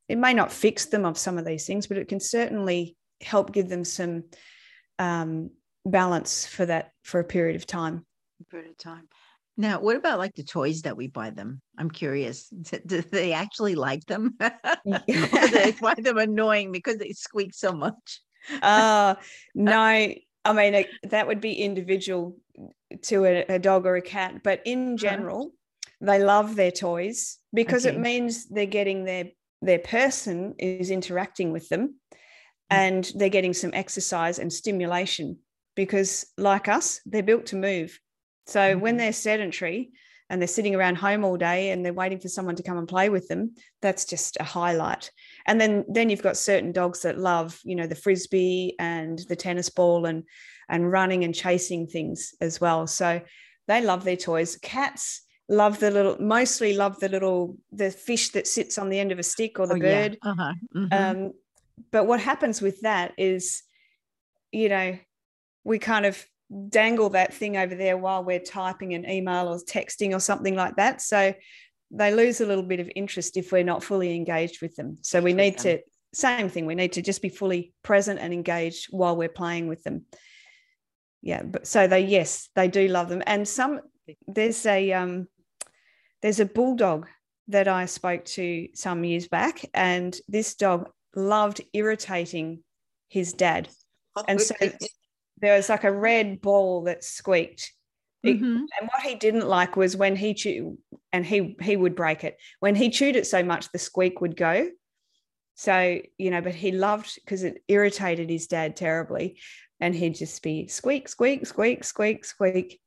it may not fix them of some of these things but it can certainly help give them some um, balance for that for a period of time. A period of time. Now, what about like the toys that we buy them? I'm curious. Do they actually like them? they find them annoying because they squeak so much? uh, no, I mean, that would be individual to a, a, dog or a cat. But in uh-huh. general, uh-huh. they love their toys because okay. it means they're getting their their person is interacting with them mm. and they're getting some exercise and stimulation because, like us, they're built to move. So mm-hmm. when they're sedentary and they're sitting around home all day and they're waiting for someone to come and play with them, that's just a highlight. And then then you've got certain dogs that love, you know, the frisbee and the tennis ball and and running and chasing things as well. So they love their toys. Cats love the little mostly love the little the fish that sits on the end of a stick or the oh, bird yeah. uh-huh. mm-hmm. um, but what happens with that is you know we kind of dangle that thing over there while we're typing an email or texting or something like that. So they lose a little bit of interest if we're not fully engaged with them. So we need to, same thing, we need to just be fully present and engaged while we're playing with them. Yeah. But so they, yes, they do love them. And some, there's a, um, there's a bulldog that I spoke to some years back, and this dog loved irritating his dad. And so there was like a red ball that squeaked. Mm-hmm. and what he didn't like was when he chewed, and he he would break it. When he chewed it so much, the squeak would go. So you know, but he loved because it irritated his dad terribly, and he'd just be squeak, squeak, squeak, squeak, squeak.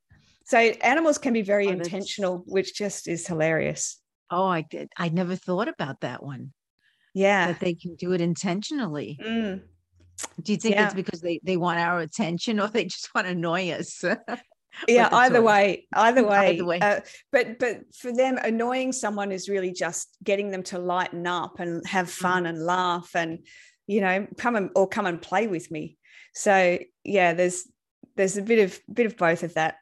So animals can be very oh, intentional, which just is hilarious. Oh, I did. I never thought about that one. Yeah. That they can do it intentionally. Mm. Do you think yeah. it's because they, they want our attention or they just want to annoy us? yeah, either way, either way. Either way. Uh, but but for them, annoying someone is really just getting them to lighten up and have mm. fun mm. and laugh and you know come and or come and play with me. So yeah, there's there's a bit of bit of both of that.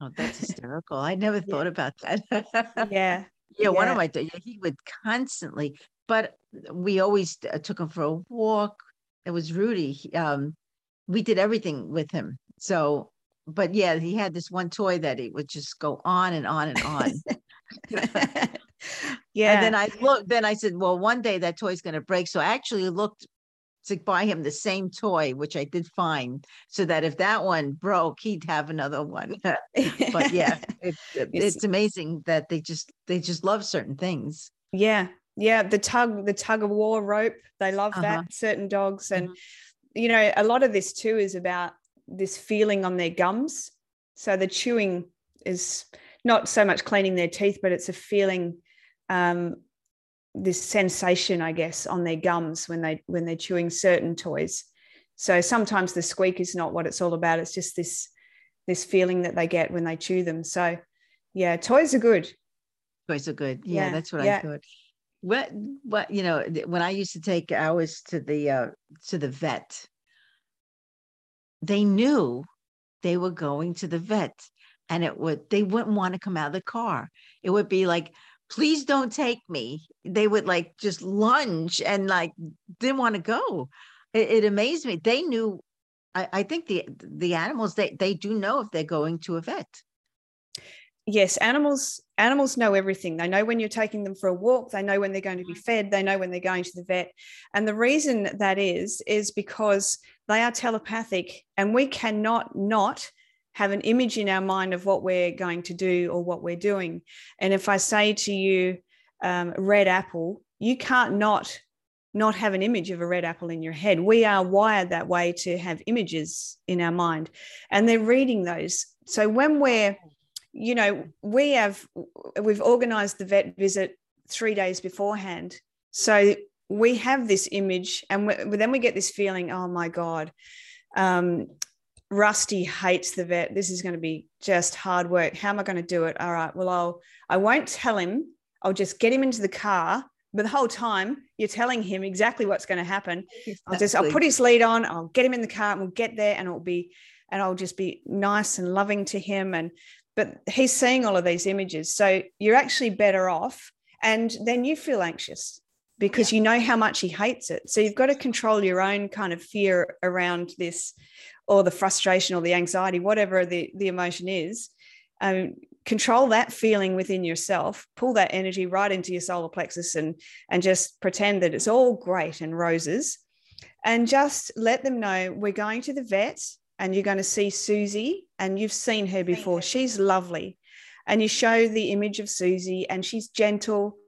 Oh, that's hysterical. I never thought yeah. about that. yeah. Yeah, one of my he would constantly, but we always uh, took him for a walk. It was Rudy. Um, we did everything with him. So, but yeah, he had this one toy that he would just go on and on and on. yeah. And then I looked. Then I said, "Well, one day that toy's going to break." So I actually looked to buy him the same toy, which I did find, so that if that one broke, he'd have another one. but yeah, it, it's amazing that they just they just love certain things. Yeah, yeah. The tug, the tug of war rope, they love uh-huh. that. Certain dogs, and mm-hmm. you know, a lot of this too is about this feeling on their gums. So the chewing is not so much cleaning their teeth, but it's a feeling um, this sensation, I guess, on their gums when they when they're chewing certain toys. So sometimes the squeak is not what it's all about. It's just this this feeling that they get when they chew them. So yeah, toys are good. Toys are good. Yeah, yeah that's what yeah. I thought. What what you know when I used to take ours to the uh to the vet, they knew they were going to the vet and it would they wouldn't want to come out of the car. It would be like please don't take me. They would like just lunge and like didn't want to go. It, it amazed me. They knew. I, I think the the animals they they do know if they're going to a vet. Yes, animals animals know everything. They know when you're taking them for a walk. They know when they're going to be mm-hmm. fed. They know when they're going to the vet. And the reason that is is because they are telepathic, and we cannot not have an image in our mind of what we're going to do or what we're doing. And if I say to you, um, red apple, you can't not not have an image of a red apple in your head. We are wired that way to have images in our mind, and they're reading those. So when we're, you know, we have we've organized the vet visit three days beforehand, so we have this image, and we, then we get this feeling, oh my god. Um, Rusty hates the vet. This is going to be just hard work. How am I going to do it? All right. Well, I'll I won't tell him. I'll just get him into the car. But the whole time you're telling him exactly what's going to happen. Exactly. I'll just I'll put his lead on. I'll get him in the car and we'll get there and it'll be and I'll just be nice and loving to him. And but he's seeing all of these images. So you're actually better off. And then you feel anxious because yeah. you know how much he hates it. So you've got to control your own kind of fear around this or the frustration or the anxiety, whatever the, the emotion is, um, control that feeling within yourself, pull that energy right into your solar plexus and, and just pretend that it's all great and roses. And just let them know we're going to the vet and you're going to see Susie and you've seen her before. She's lovely. And you show the image of Susie and she's gentle.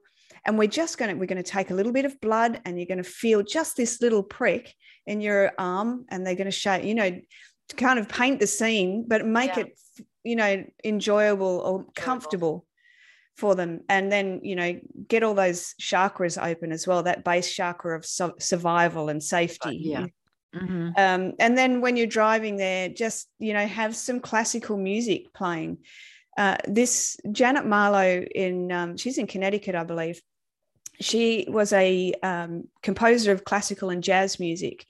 And we're just going to, we're going to take a little bit of blood and you're going to feel just this little prick in your arm and they're going to show, you know, to kind of paint the scene, but make yeah. it, you know, enjoyable or comfortable for them. And then, you know, get all those chakras open as well, that base chakra of su- survival and safety. Yeah. Mm-hmm. Um, and then when you're driving there, just, you know, have some classical music playing. Uh, this Janet Marlowe in, um, she's in Connecticut, I believe. She was a um, composer of classical and jazz music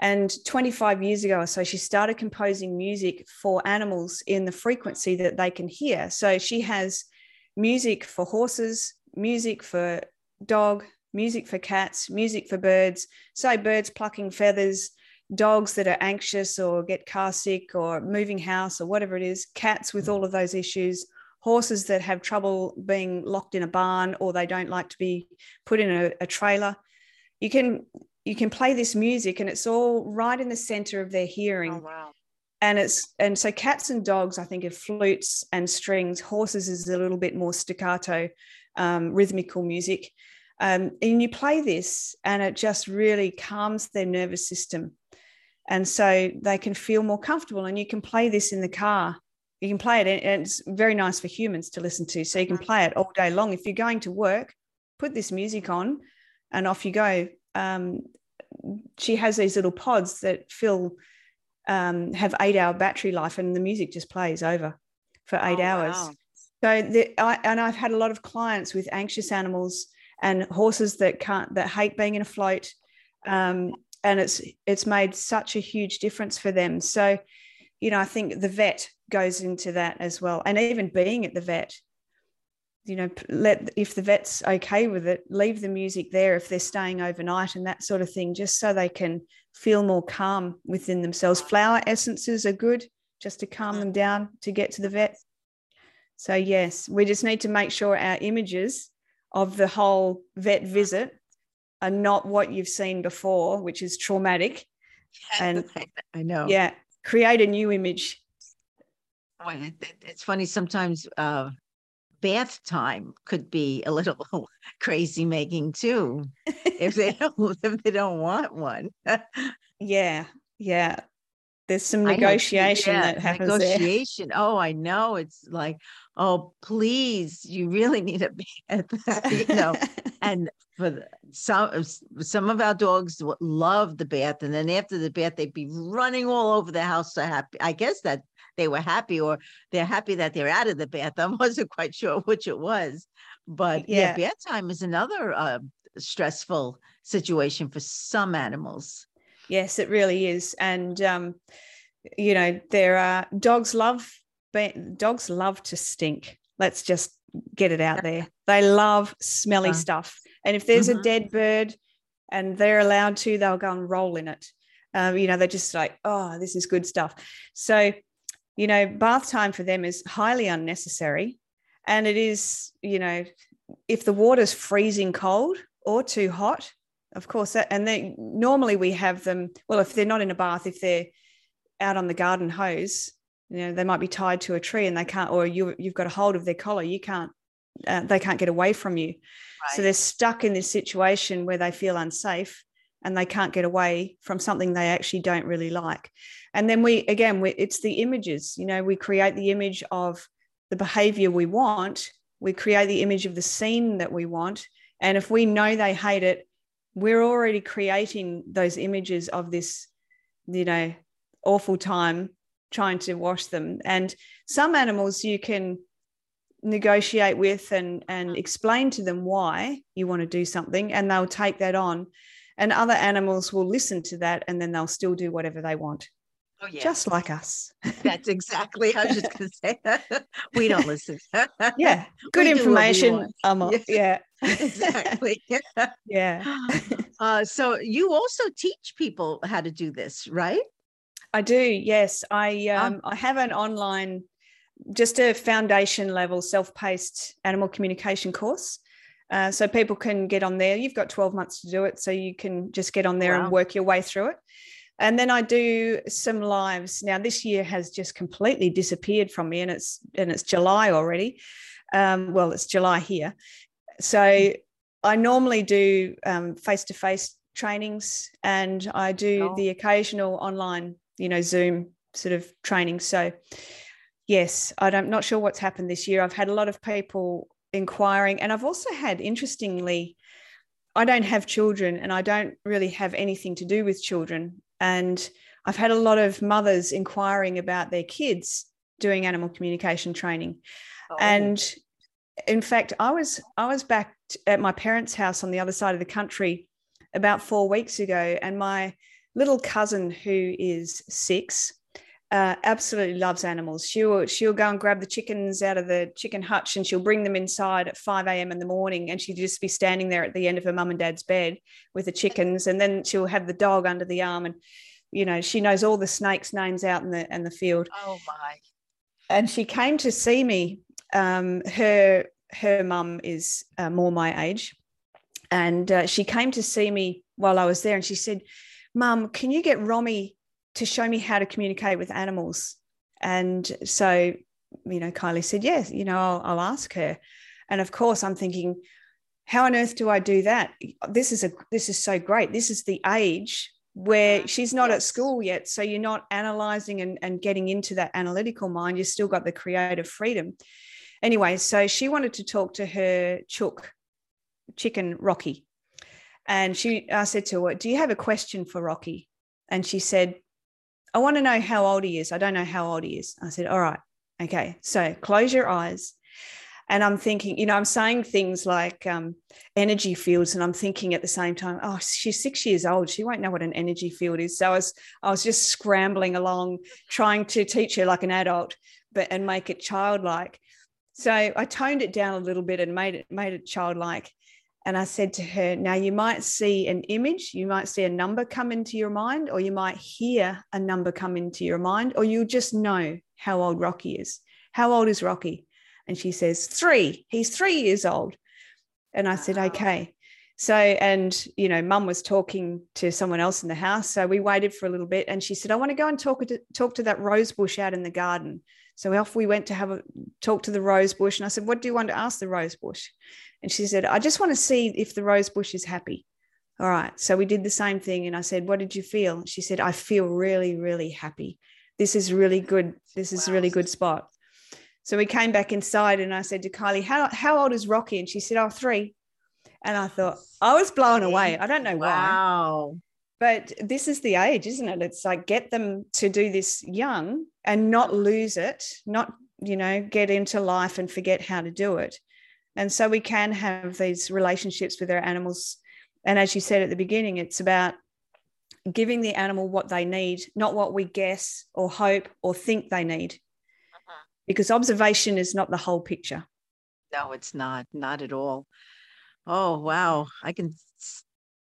and 25 years ago or so, she started composing music for animals in the frequency that they can hear. So she has music for horses, music for dog, music for cats, music for birds. So birds plucking feathers, dogs that are anxious or get car sick or moving house or whatever it is, cats with all of those issues, horses that have trouble being locked in a barn or they don't like to be put in a, a trailer. You can you can play this music and it's all right in the center of their hearing. Oh, wow. And it's and so cats and dogs, I think, of flutes and strings. Horses is a little bit more staccato, um, rhythmical music. Um, and you play this, and it just really calms their nervous system. And so they can feel more comfortable. And you can play this in the car. You can play it, and it's very nice for humans to listen to. So you can play it all day long. If you're going to work, put this music on, and off you go. Um, she has these little pods that fill um, have eight hour battery life, and the music just plays over for eight oh, hours. Wow. So, the, I, and I've had a lot of clients with anxious animals and horses that can't that hate being in a float, um, and it's it's made such a huge difference for them. So, you know, I think the vet goes into that as well, and even being at the vet, you know let if the vet's okay with it leave the music there if they're staying overnight and that sort of thing just so they can feel more calm within themselves. Flower essences are good just to calm them down to get to the vet. So yes we just need to make sure our images of the whole vet visit are not what you've seen before which is traumatic. And i know. yeah create a new image. Well, it's funny sometimes uh, bath time could be a little crazy making too if they don't if they don't want one. Yeah yeah. There's some negotiation yeah, that happens negotiation. There. oh i know it's like oh please you really need a bath you know and for the, some some of our dogs love the bath and then after the bath they'd be running all over the house so happy i guess that they were happy or they're happy that they're out of the bath. I wasn't quite sure which it was. But yeah, yeah bath time is another uh, stressful situation for some animals. Yes, it really is. And, um, you know, there are dogs love, dogs love to stink. Let's just get it out there. They love smelly stuff. And if there's mm-hmm. a dead bird and they're allowed to, they'll go and roll in it. Um, you know, they're just like, oh, this is good stuff. So you know, bath time for them is highly unnecessary. And it is, you know, if the water's freezing cold or too hot, of course, that, and then normally we have them, well, if they're not in a bath, if they're out on the garden hose, you know, they might be tied to a tree and they can't, or you, you've got a hold of their collar, you can't, uh, they can't get away from you. Right. So they're stuck in this situation where they feel unsafe and they can't get away from something they actually don't really like and then we again we, it's the images you know we create the image of the behavior we want we create the image of the scene that we want and if we know they hate it we're already creating those images of this you know awful time trying to wash them. And some animals you can negotiate with and and explain to them why you want to do something and they'll take that on. And other animals will listen to that and then they'll still do whatever they want. Oh, yeah. just like us. That's exactly i was just going to say we don't listen. Yeah good we information. um, yeah. Exactly. Yeah. Uh, so you also teach people how to do this right i do yes i um, um, i have an online just a foundation level self-paced animal communication course uh, so people can get on there. You've got 12 months to do it. So you can just get on there wow. and work your way through it. And then I do some lives. Now this year has just completely disappeared from me and it's and it's July already. Um, well, it's July here. So I normally do face to face trainings and I do oh. the occasional online, you know, Zoom sort of training. So yes, I'm not sure what's happened this year. I've had a lot of people inquiring. And I've also had, interestingly, I don't have children and I don't really have anything to do with children. And I've had a lot of mothers inquiring about their kids doing animal communication training. Oh. And in fact, I was I was back at my parents' house on the other side of the country about four weeks ago, and my little cousin who is six uh, absolutely loves animals. She'll she'll go and grab the chickens out of the chicken hutch and she'll bring them inside at 5 a.m. in the morning and she'd just be standing there at the end of her mum and dad's bed with the chickens and then she'll have the dog under the arm and you know she knows all the snakes names out in the in the field. Oh my. And she came to see me um, her her mum is uh, more my age, and uh, she came to see me while I was there, and she said, "Mum, can you get Rommie to show me how to communicate with animals?" And so, you know, Kylie said, "Yes, you know, I'll, I'll ask her." And of course, I'm thinking, how on earth do I do that? This is a this is so great. This is the age where she's not at school yet. So you're not analyzing and, and getting into that analytical mind. You've still got the creative freedom. Anyway, so she wanted to talk to her chook, chicken Rocky. And she I said to her, Do you have a question for Rocky? And she said, I want to know how old he is. I don't know how old he is. I said, All right. Okay. So close your eyes and i'm thinking you know i'm saying things like um, energy fields and i'm thinking at the same time oh she's six years old she won't know what an energy field is so i was i was just scrambling along trying to teach her like an adult but and make it childlike so i toned it down a little bit and made it made it childlike and i said to her now you might see an image you might see a number come into your mind or you might hear a number come into your mind or you'll just know how old rocky is how old is rocky and she says, Three. He's three years old. And I said, Okay. So, and, you know, mum was talking to someone else in the house. So we waited for a little bit and she said, I want to go and talk to, talk to that rose bush out in the garden. So off we went to have a talk to the rose bush. And I said, What do you want to ask the rose bush? And she said, I just want to see if the rose bush is happy. All right. So we did the same thing. And I said, What did you feel? She said, I feel really, really happy. This is really good. This is wow. really good spot. So we came back inside and I said to Kylie, how, how old is Rocky? And she said, oh, three. And I thought, I was blown away. I don't know why. Wow. But this is the age, isn't it? It's like get them to do this young and not lose it, not, you know, get into life and forget how to do it. And so we can have these relationships with our animals. And as you said at the beginning, it's about giving the animal what they need, not what we guess or hope or think they need uh-huh. because observation is not the whole picture. No, it's not, not at all. Oh, wow. I can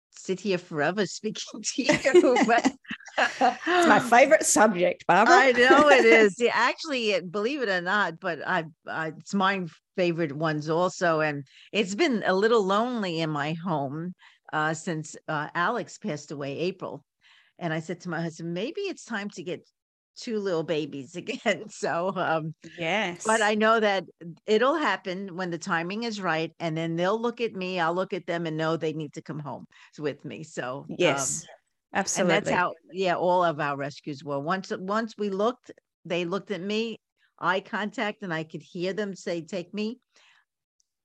sit here forever speaking to you. But it's my favorite subject, Barbara. I know it is. Yeah, actually, believe it or not, but I, I, it's my favorite ones also. And it's been a little lonely in my home uh, since uh, Alex passed away, April. And I said to my husband, maybe it's time to get two little babies again. So, um, yes, but I know that it'll happen when the timing is right, and then they'll look at me, I'll look at them, and know they need to come home with me. So, yes, um, absolutely. And that's how, yeah, all of our rescues were. Once, once we looked, they looked at me, eye contact, and I could hear them say, "Take me."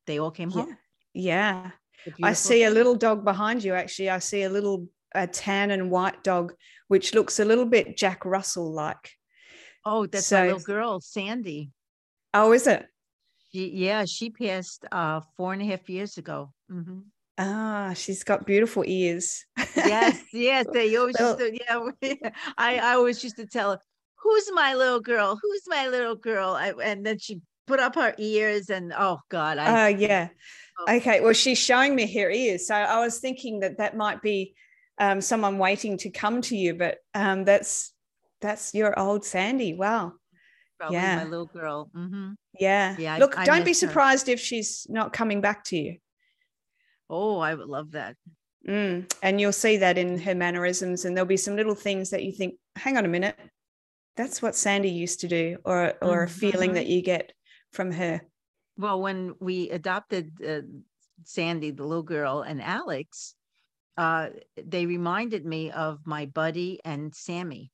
They all came yeah. home. Yeah. I see a little dog behind you. Actually, I see a little a tan and white dog, which looks a little bit Jack Russell like. Oh, that's so, my little girl, Sandy. Oh, is it? She, yeah, she passed uh, four and a half years ago. Mm-hmm. Ah, she's got beautiful ears. yes, yes. They always used to, yeah. I, I always used to tell her, "Who's my little girl? Who's my little girl?" I, and then she put up her ears, and oh God, I. Oh uh, yeah. Oh. Okay, well, she's showing me her ears, so I was thinking that that might be um, someone waiting to come to you, but um, that's that's your old Sandy. Wow. Probably yeah. my little girl. Mm-hmm. Yeah. Yeah. Look, I don't be surprised her. if she's not coming back to you. Oh, I would love that. Mm. And you'll see that in her mannerisms, and there'll be some little things that you think, hang on a minute, that's what Sandy used to do, or or mm-hmm. a feeling that you get from her. Well, when we adopted uh, Sandy, the little girl, and Alex, uh, they reminded me of my buddy and Sammy.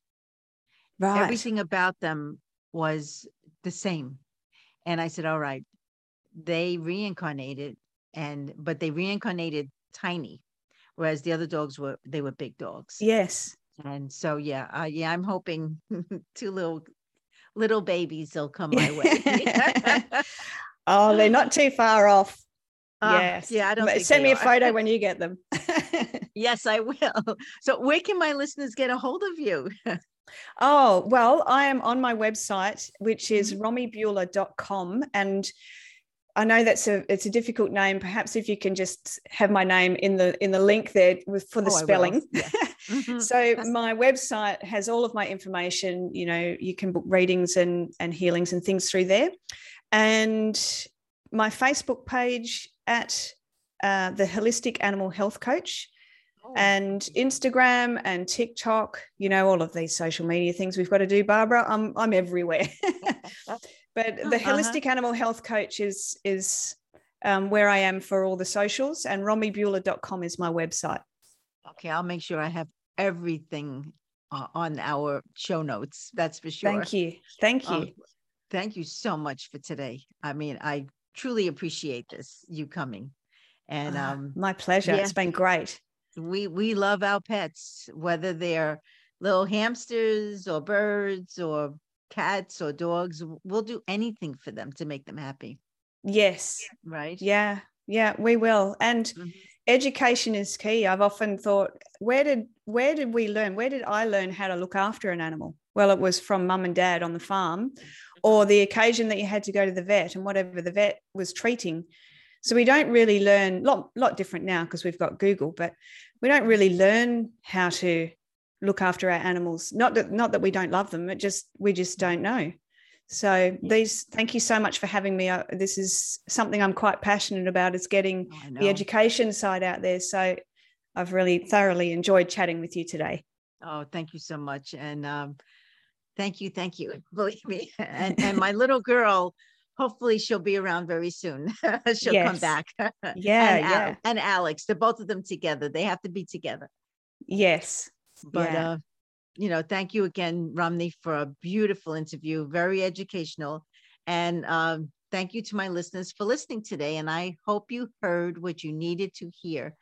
Right. Everything about them was the same. And I said, all right, they reincarnated and but they reincarnated tiny, whereas the other dogs were they were big dogs. Yes. And so yeah, uh, yeah, I'm hoping two little little babies will come my way. oh, they're not too far off. Uh, yes. Yeah, I don't send me a photo when you get them. yes, I will. So where can my listeners get a hold of you? oh, well, I am on my website, which is mm-hmm. rommiebuhler.com. And I know that's a it's a difficult name. Perhaps if you can just have my name in the in the link there with for the oh, spelling. Yeah. Mm-hmm. so my website has all of my information. You know, you can book readings and and healings and things through there, and my Facebook page at uh, the Holistic Animal Health Coach. Oh. And Instagram and TikTok, you know, all of these social media things we've got to do, Barbara. I'm I'm everywhere. But the uh-huh. holistic animal health coach is is um, where I am for all the socials, and rommiebuhler.com is my website. Okay, I'll make sure I have everything uh, on our show notes. That's for sure. Thank you. Thank you. Um, thank you so much for today. I mean, I truly appreciate this you coming. And um, my pleasure. Yeah, it's been great. We we love our pets, whether they're little hamsters or birds or cats or dogs we'll do anything for them to make them happy. Yes. Right? Yeah yeah we will. And mm-hmm. education is key. I've often thought where did where did we learn where did i learn how to look after an animal? Well it was from mum and dad on the farm or the occasion that you had to go to the vet and whatever the vet was treating. So we don't really learn lot lot different now because we've got google but we don't really learn how to look after our animals. Not that not that we don't love them, it just we just don't know. So these, thank you so much for having me. This is something I'm quite passionate about. Is getting the education side out there. So I've really thoroughly enjoyed chatting with you today. Oh, thank you so much, and um, thank you, thank you. Believe me, and and my little girl. Hopefully, she'll be around very soon. she'll yes. come back. Yeah, and, yeah. and Alex, they're both of them together. They have to be together. Yes, but yeah. uh, you know, thank you again, Rommie, for a beautiful interview, very educational. And um, thank you to my listeners for listening today. And I hope you heard what you needed to hear.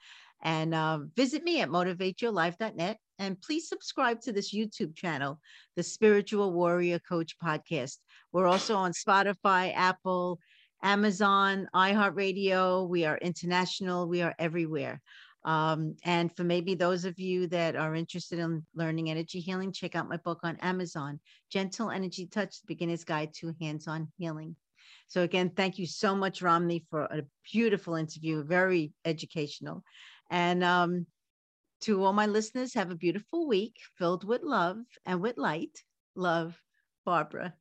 And uh, visit me at motivateyourlife.net. And please subscribe to this YouTube channel, the Spiritual Warrior Coach Podcast. We're also on Spotify, Apple, Amazon, iHeartRadio. We are international. We are everywhere. Um, and for maybe those of you that are interested in learning energy healing, check out my book on Amazon, Gentle Energy Touch, Beginner's Guide to Hands-on Healing. So again, thank you so much, Rommie, for a beautiful interview, very educational. And um, to all my listeners, have a beautiful week filled with love and with light. Love, Barbara.